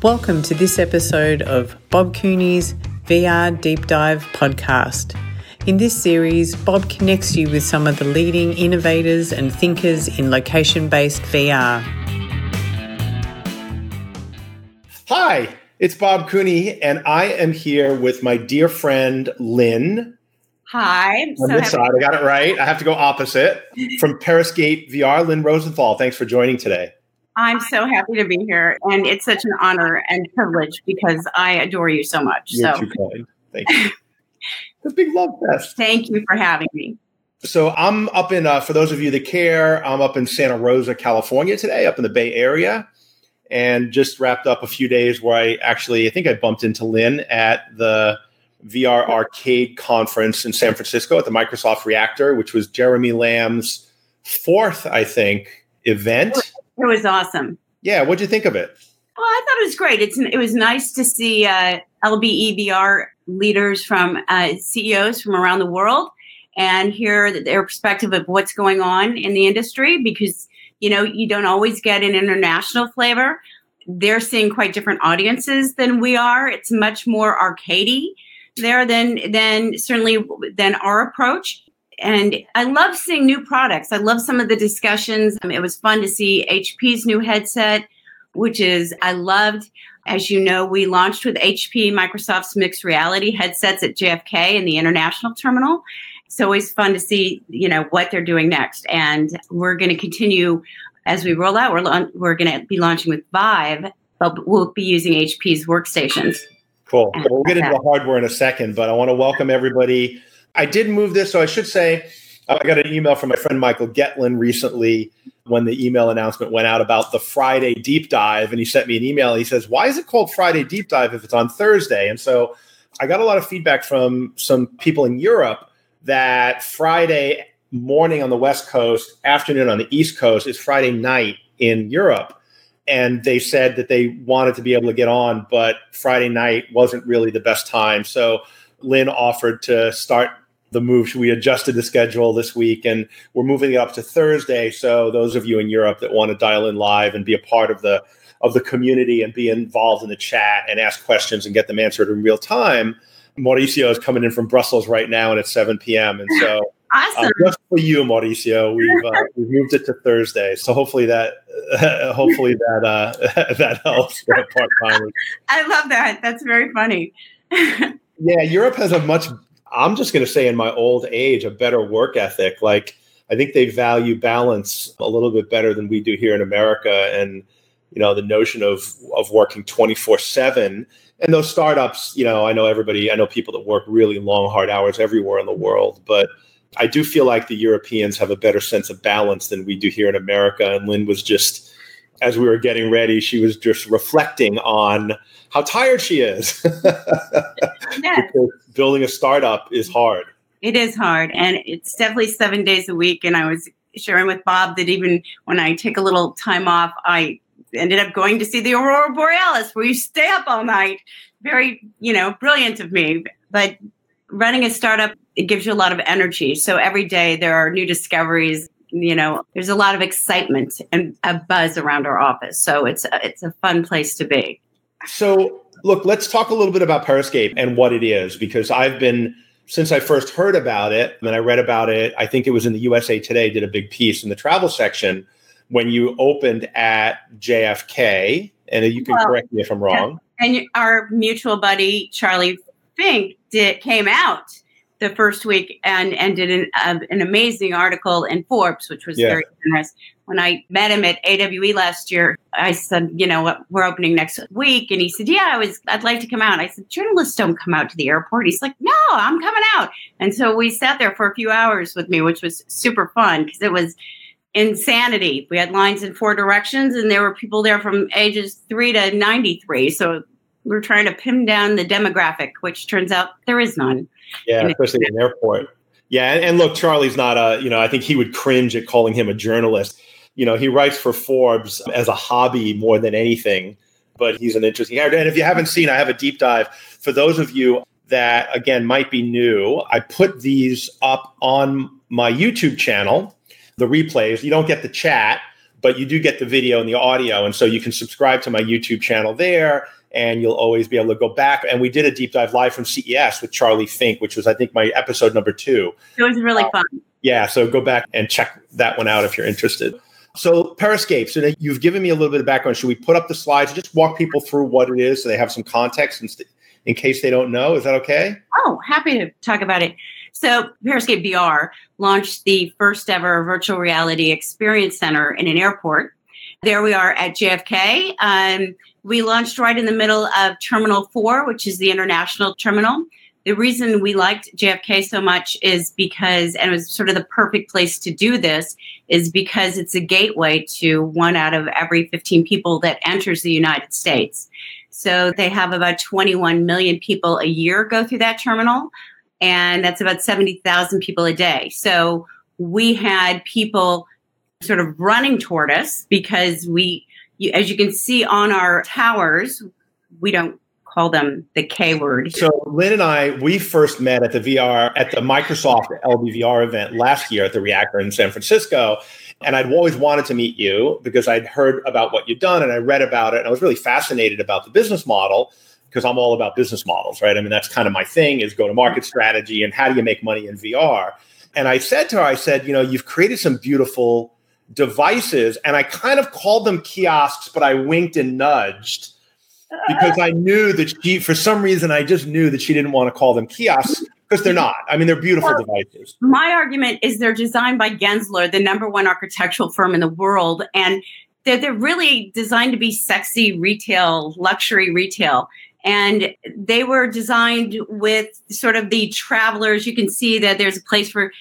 Welcome to this episode of Bob Cooney's VR Deep Dive podcast. In this series, Bob connects you with some of the leading innovators and thinkers in location based VR. Hi, it's Bob Cooney, and I am here with my dear friend Lynn. Hi. I'm on so this side, I got it right. I have to go opposite from Periscape VR. Lynn Rosenthal, thanks for joining today. I'm so happy to be here, and it's such an honor and privilege because I adore you so much. You're so. too kind. Thank you. the big love fest. Thank you for having me. So I'm up in, uh, for those of you that care, I'm up in Santa Rosa, California today, up in the Bay Area, and just wrapped up a few days where I actually, I think I bumped into Lynn at the VR Arcade conference in San Francisco at the Microsoft Reactor, which was Jeremy Lamb's fourth, I think, event. It was awesome. Yeah, what'd you think of it? Well, I thought it was great. It's it was nice to see uh, LBEVR leaders from uh, CEOs from around the world and hear their perspective of what's going on in the industry because you know you don't always get an international flavor. They're seeing quite different audiences than we are. It's much more arcadey there than than certainly than our approach and I love seeing new products. I love some of the discussions. I mean, it was fun to see HP's new headset, which is I loved. As you know, we launched with HP Microsoft's mixed reality headsets at JFK in the international terminal. It's always fun to see, you know, what they're doing next. And we're going to continue as we roll out. We're, la- we're going to be launching with Vive, but we'll be using HP's workstations. Cool. Well, we'll get into the hardware in a second, but I want to welcome everybody I did move this, so I should say uh, I got an email from my friend Michael Getlin recently when the email announcement went out about the Friday deep dive, and he sent me an email. he says, "Why is it called Friday deep dive if it's on Thursday?" And so I got a lot of feedback from some people in Europe that Friday morning on the West Coast, afternoon on the East Coast is Friday night in Europe. And they said that they wanted to be able to get on, but Friday night wasn't really the best time. So Lynn offered to start the move. We adjusted the schedule this week and we're moving it up to Thursday. So those of you in Europe that want to dial in live and be a part of the of the community and be involved in the chat and ask questions and get them answered in real time, Mauricio is coming in from Brussels right now and it's 7 p.m. And so uh, awesome. uh, just for you, Mauricio, we've uh, we've moved it to Thursday. So hopefully that uh, hopefully that uh, that helps part timers. I love that. That's very funny. yeah, Europe has a much I'm just going to say in my old age, a better work ethic. Like I think they value balance a little bit better than we do here in America. And, you know, the notion of, of working 24 seven and those startups, you know, I know everybody, I know people that work really long, hard hours everywhere in the world, but I do feel like the Europeans have a better sense of balance than we do here in America. And Lynn was just, as we were getting ready, she was just reflecting on how tired she is. because building a startup is hard. It is hard. And it's definitely seven days a week. And I was sharing with Bob that even when I take a little time off, I ended up going to see the Aurora Borealis, where you stay up all night. Very, you know, brilliant of me. But running a startup, it gives you a lot of energy. So every day there are new discoveries. You know, there's a lot of excitement and a buzz around our office. So it's a, it's a fun place to be. So, look, let's talk a little bit about Periscape and what it is, because I've been, since I first heard about it and I read about it, I think it was in the USA Today, did a big piece in the travel section when you opened at JFK. And you can well, correct me if I'm wrong. And our mutual buddy, Charlie Fink, did, came out the first week and, and did an, uh, an amazing article in Forbes, which was yeah. very generous. When I met him at AWE last year, I said, you know what, we're opening next week. And he said, yeah, I was, I'd like to come out. I said, journalists don't come out to the airport. He's like, no, I'm coming out. And so we sat there for a few hours with me, which was super fun because it was insanity. We had lines in four directions and there were people there from ages three to 93. So we we're trying to pin down the demographic, which turns out there is none. Yeah, especially in an airport. Yeah, and, and, look, Charlie's not a, you know, I think he would cringe at calling him a journalist. You know, he writes for Forbes as a hobby more than anything, but he's an interesting character. And if you haven't seen, I have a deep dive. For those of you that, again, might be new, I put these up on my YouTube channel, the replays. You don't get the chat, but you do get the video and the audio. And so you can subscribe to my YouTube channel there and you'll always be able to go back. And we did a deep dive live from CES with Charlie Fink, which was, I think, my episode number two. It was really uh, fun. Yeah. So go back and check that one out if you're interested. So Periscape. So you've given me a little bit of background. Should we put up the slides? And just walk people through what it is so they have some context in, in case they don't know. Is that okay? Oh, happy to talk about it. So Periscape VR launched the first ever virtual reality experience center in an airport. There we are at JFK. Um, we launched right in the middle of Terminal 4, which is the international terminal. The reason we liked JFK so much is because, and it was sort of the perfect place to do this, is because it's a gateway to one out of every 15 people that enters the United States. So they have about 21 million people a year go through that terminal, and that's about 70,000 people a day. So we had people sort of running toward us because we, as you can see on our towers, we don't call them the K word. So Lynn and I, we first met at the VR at the Microsoft LBVR event last year at the Reactor in San Francisco. And I'd always wanted to meet you because I'd heard about what you'd done and I read about it. And I was really fascinated about the business model because I'm all about business models, right? I mean, that's kind of my thing is go to market strategy and how do you make money in VR? And I said to her, I said, you know, you've created some beautiful devices. And I kind of called them kiosks, but I winked and nudged because I knew that she, for some reason, I just knew that she didn't want to call them kiosks because they're not. I mean, they're beautiful well, devices. My argument is they're designed by Gensler, the number one architectural firm in the world, and they're, they're really designed to be sexy retail, luxury retail. And they were designed with sort of the travelers. You can see that there's a place for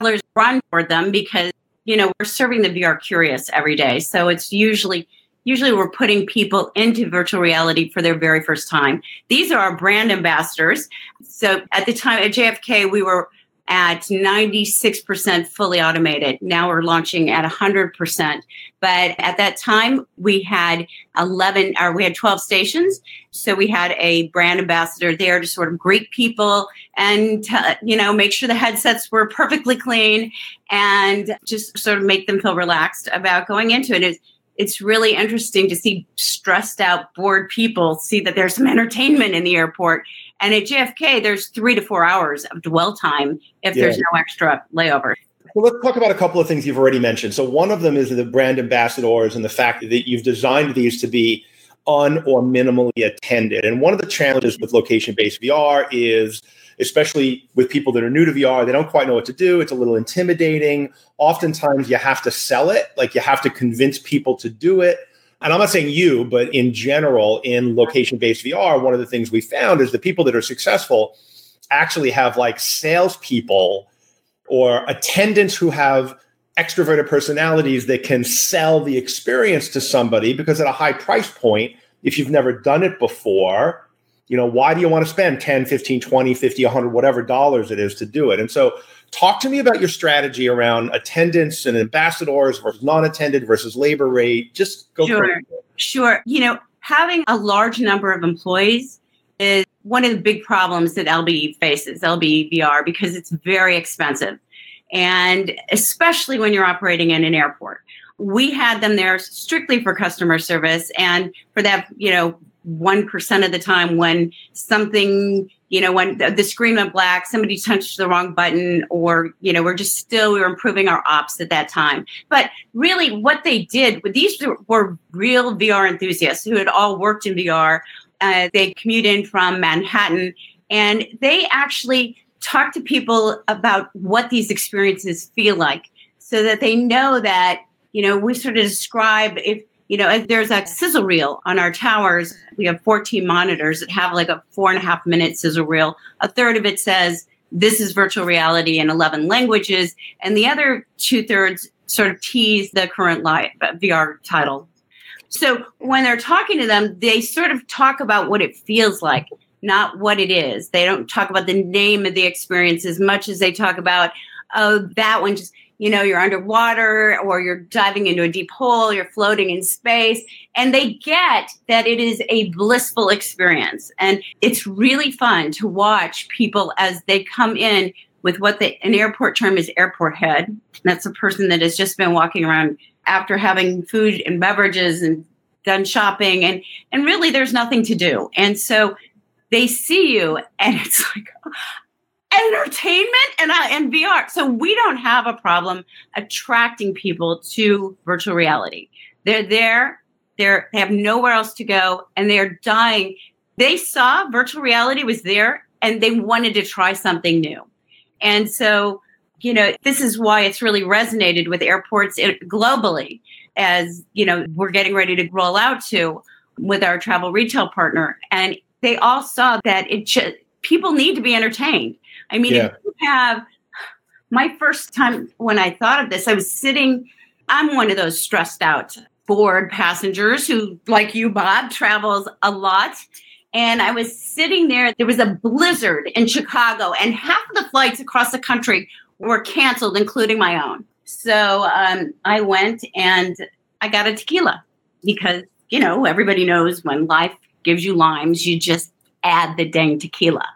travelers run toward them because you know we're serving the VR curious every day. So it's usually usually we're putting people into virtual reality for their very first time. These are our brand ambassadors. So at the time at JFK, we were at 96% fully automated. Now we're launching at 100%. But at that time, we had 11 or we had 12 stations. So we had a brand ambassador there to sort of greet people and, to, you know, make sure the headsets were perfectly clean and just sort of make them feel relaxed about going into it it's really interesting to see stressed out, bored people see that there's some entertainment in the airport. And at JFK, there's three to four hours of dwell time if yeah. there's no extra layover. Well, let's talk about a couple of things you've already mentioned. So, one of them is the brand ambassadors and the fact that you've designed these to be un or minimally attended. And one of the challenges with location based VR is especially with people that are new to VR, they don't quite know what to do. It's a little intimidating. Oftentimes, you have to sell it, like you have to convince people to do it. And I'm not saying you, but in general, in location based VR, one of the things we found is the people that are successful actually have like salespeople or attendants who have extroverted personalities that can sell the experience to somebody because at a high price point, if you've never done it before, you know why do you want to spend 10 15 20 50 100 whatever dollars it is to do it? And so talk to me about your strategy around attendance and ambassadors versus non-attended versus labor rate. Just go sure. sure. You know having a large number of employees is one of the big problems that lbe faces lbvr because it's very expensive. And especially when you're operating in an airport. We had them there strictly for customer service and for that you know 1% of the time when something, you know, when the, screen went black, somebody touched the wrong button, or, you know, we're just still, we were improving our ops at that time. But really, what they did, these were real VR enthusiasts who had all worked in VR. Uh, they commute in from Manhattan and they actually talk to people about what these experiences feel like so that they know that, you know, we sort of describe if you know, there's a sizzle reel on our towers. We have 14 monitors that have like a four and a half minute sizzle reel. A third of it says, this is virtual reality in 11 languages. And the other two thirds sort of tease the current live VR title. So when they're talking to them, they sort of talk about what it feels like, not what it is. They don't talk about the name of the experience as much as they talk about, oh, that one just you know, you're underwater or you're diving into a deep hole, you're floating in space, and they get that it is a blissful experience. And it's really fun to watch people as they come in with what the, an airport term is airport head. That's a person that has just been walking around after having food and beverages and done shopping and and really there's nothing to do. And so they see you and it's like entertainment and uh, and VR. So we don't have a problem attracting people to virtual reality. They're there. They're, they have nowhere else to go, and they're dying. They saw virtual reality was there, and they wanted to try something new. And so, you know, this is why it's really resonated with airports globally, as you know, we're getting ready to roll out to with our travel retail partner, and they all saw that it just people need to be entertained I mean, yeah. if you have my first time when I thought of this, I was sitting, I'm one of those stressed out bored passengers who, like you, Bob, travels a lot. And I was sitting there, there was a blizzard in Chicago, and half of the flights across the country were canceled, including my own. So um, I went and I got a tequila because, you know, everybody knows when life gives you limes, you just add the dang tequila.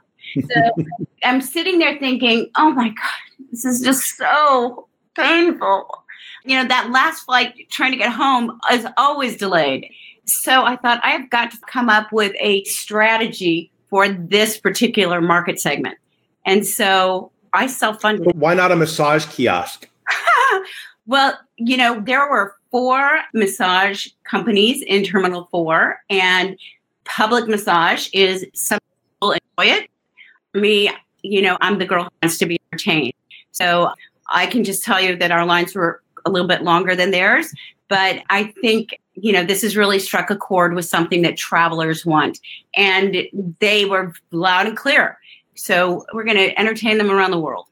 So I'm sitting there thinking, oh my God, this is just so painful. You know, that last flight trying to get home is always delayed. So I thought I've got to come up with a strategy for this particular market segment. And so I self funded. Why not a massage kiosk? well, you know, there were four massage companies in Terminal 4, and public massage is some people enjoy it, me, you know, I'm the girl who wants to be entertained. So I can just tell you that our lines were a little bit longer than theirs. But I think, you know, this has really struck a chord with something that travelers want. And they were loud and clear. So we're going to entertain them around the world.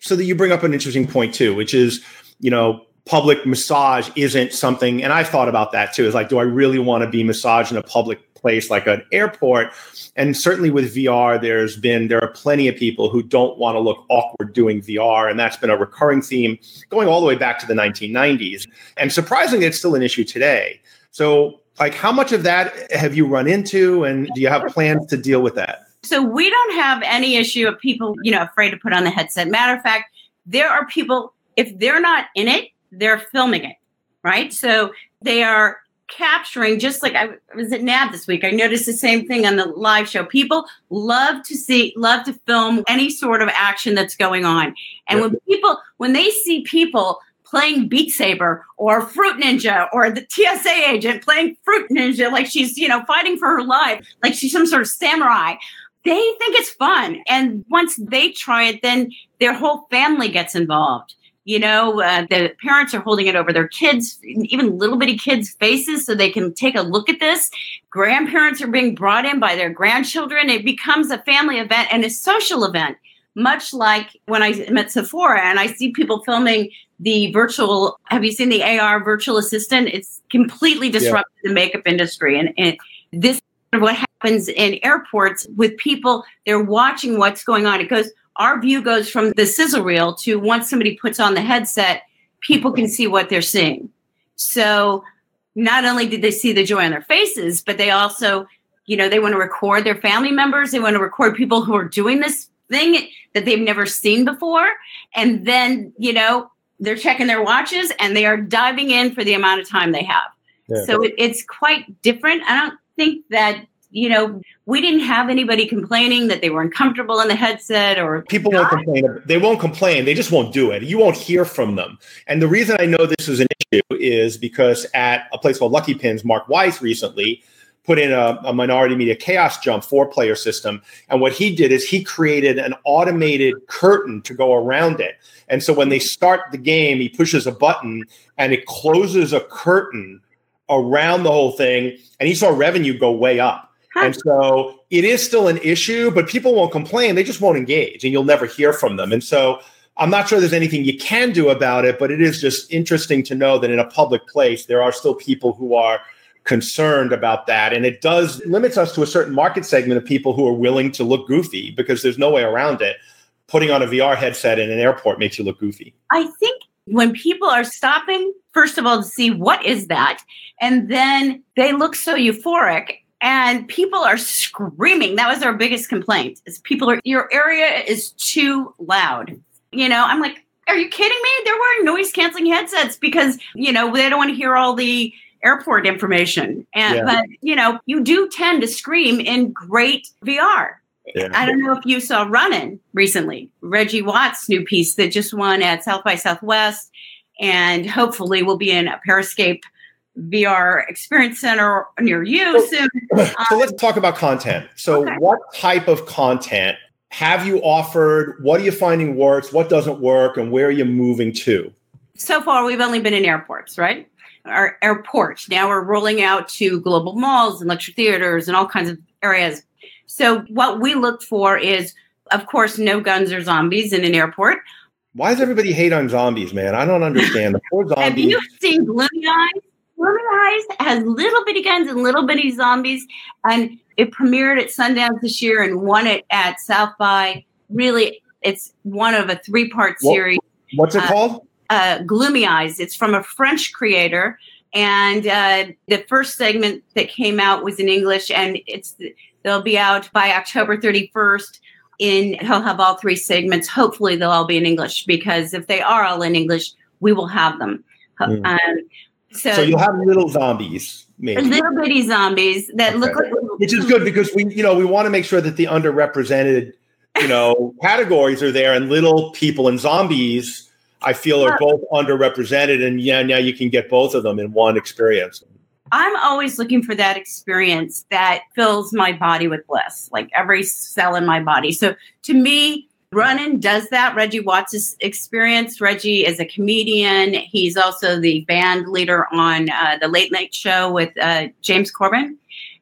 So that you bring up an interesting point too, which is, you know, public massage isn't something, and I've thought about that too. Is like, do I really want to be massaged in a public place like an airport? And certainly with VR, there's been there are plenty of people who don't want to look awkward doing VR, and that's been a recurring theme going all the way back to the 1990s. And surprisingly, it's still an issue today. So, like, how much of that have you run into, and do you have plans to deal with that? So we don't have any issue of people, you know, afraid to put on the headset. Matter of fact, there are people if they're not in it, they're filming it, right? So they are capturing just like I was at NAB this week. I noticed the same thing on the live show. People love to see, love to film any sort of action that's going on. And when people, when they see people playing Beat Saber or Fruit Ninja or the TSA agent playing Fruit Ninja, like she's, you know, fighting for her life, like she's some sort of samurai. They think it's fun. And once they try it, then their whole family gets involved. You know, uh, the parents are holding it over their kids, even little bitty kids' faces, so they can take a look at this. Grandparents are being brought in by their grandchildren. It becomes a family event and a social event, much like when I met Sephora and I see people filming the virtual. Have you seen the AR virtual assistant? It's completely disrupted yeah. the makeup industry, and, and this is what happens in airports with people. They're watching what's going on. It goes our view goes from the sizzle reel to once somebody puts on the headset, people can see what they're seeing. So not only did they see the joy on their faces, but they also, you know, they want to record their family members. They want to record people who are doing this thing that they've never seen before. And then, you know, they're checking their watches and they are diving in for the amount of time they have. Yeah. So it, it's quite different. I don't think that you know, we didn't have anybody complaining that they were uncomfortable in the headset or people won't complain. They won't complain. They just won't do it. You won't hear from them. And the reason I know this is an issue is because at a place called Lucky Pins, Mark Weiss recently put in a, a minority media chaos jump four player system. And what he did is he created an automated curtain to go around it. And so when they start the game, he pushes a button and it closes a curtain around the whole thing. And he saw revenue go way up. And so it is still an issue, but people won't complain. They just won't engage and you'll never hear from them. And so I'm not sure there's anything you can do about it, but it is just interesting to know that in a public place, there are still people who are concerned about that. And it does limits us to a certain market segment of people who are willing to look goofy because there's no way around it. Putting on a VR headset in an airport makes you look goofy. I think when people are stopping, first of all, to see what is that, and then they look so euphoric and people are screaming. That was our biggest complaint. Is people are your area is too loud. You know, I'm like, Are you kidding me? They're wearing noise canceling headsets because, you know, they don't want to hear all the airport information. And yeah. but, you know, you do tend to scream in great VR. Yeah. I don't know if you saw Running recently, Reggie Watts' new piece that just won at South by Southwest, and hopefully will be in a Periscape VR experience center near you so, soon. So um, let's talk about content. So, okay. what type of content have you offered? What are you finding works? What doesn't work? And where are you moving to? So far, we've only been in airports, right? Our airports. Now we're rolling out to global malls and lecture theaters and all kinds of areas. So, what we look for is, of course, no guns or zombies in an airport. Why does everybody hate on zombies, man? I don't understand. The poor zombies. Have you seen Gloomy Eyes? Gloomy Eyes has little bitty guns and little bitty zombies, and it premiered at Sundance this year and won it at South by. Really, it's one of a three part series. What's it uh, called? Uh, Gloomy Eyes. It's from a French creator, and uh, the first segment that came out was in English, and it's they'll be out by October 31st. In he'll have all three segments. Hopefully, they'll all be in English because if they are all in English, we will have them. Mm. Um, so, so you'll have little zombies, maybe little bitty zombies that okay. look like which is good because we, you know, we want to make sure that the underrepresented, you know, categories are there, and little people and zombies, I feel, are both underrepresented, and yeah, now you can get both of them in one experience. I'm always looking for that experience that fills my body with bliss, like every cell in my body. So to me, Running does that. Reggie Watts' experience. Reggie is a comedian. He's also the band leader on uh, the Late Night Show with uh, James Corden.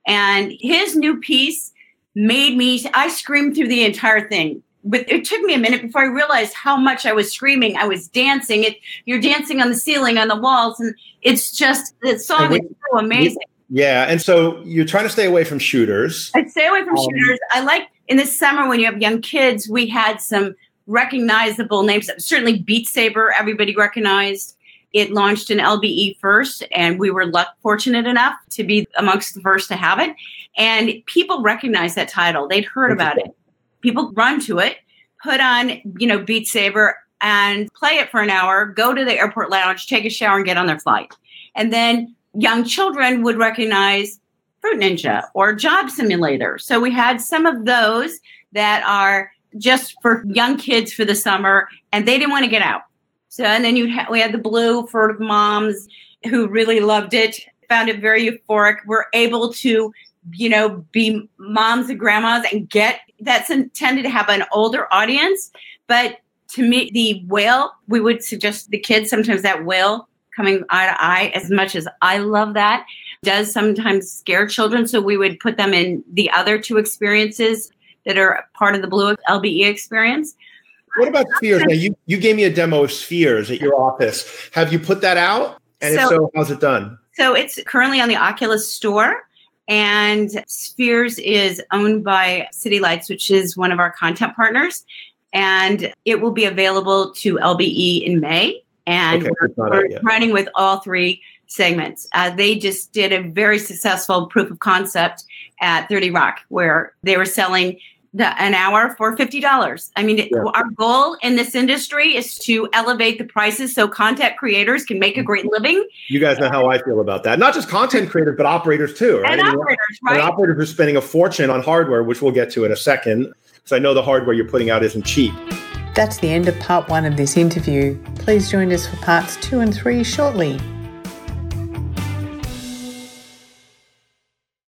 And his new piece made me, I screamed through the entire thing. But it took me a minute before I realized how much I was screaming. I was dancing. It you're dancing on the ceiling, on the walls, and it's just the song is so amazing. Yeah, and so you're trying to stay away from shooters. I stay away from um, shooters. I like in the summer when you have young kids, we had some recognizable names. Certainly, Beat Saber, everybody recognized. It launched in LBE first, and we were luck fortunate enough to be amongst the first to have it. And people recognized that title; they'd heard about it. People run to it, put on, you know, Beat Saber, and play it for an hour. Go to the airport lounge, take a shower, and get on their flight. And then young children would recognize Fruit Ninja or Job Simulator. So we had some of those that are just for young kids for the summer, and they didn't want to get out. So and then you ha- we had the blue for moms who really loved it, found it very euphoric. We're able to, you know, be moms and grandmas and get that's intended to have an older audience, but to me, the whale, we would suggest the kids sometimes that whale coming eye to eye, as much as I love that, does sometimes scare children. So we would put them in the other two experiences that are part of the Blue LBE experience. What about spheres? Now you, you gave me a demo of spheres at your office. Have you put that out? And so, if so, how's it done? So it's currently on the Oculus store. And Spheres is owned by City Lights, which is one of our content partners. And it will be available to LBE in May and okay, we're, we're running with all three segments. Uh, they just did a very successful proof of concept at 30 Rock where they were selling the, an hour for $50. I mean, yeah. our goal in this industry is to elevate the prices so content creators can make a great living. You guys know how I feel about that. Not just content creators, but operators too, right? And operators, right? And operators are spending a fortune on hardware, which we'll get to in a second. So I know the hardware you're putting out isn't cheap. That's the end of part one of this interview. Please join us for parts two and three shortly.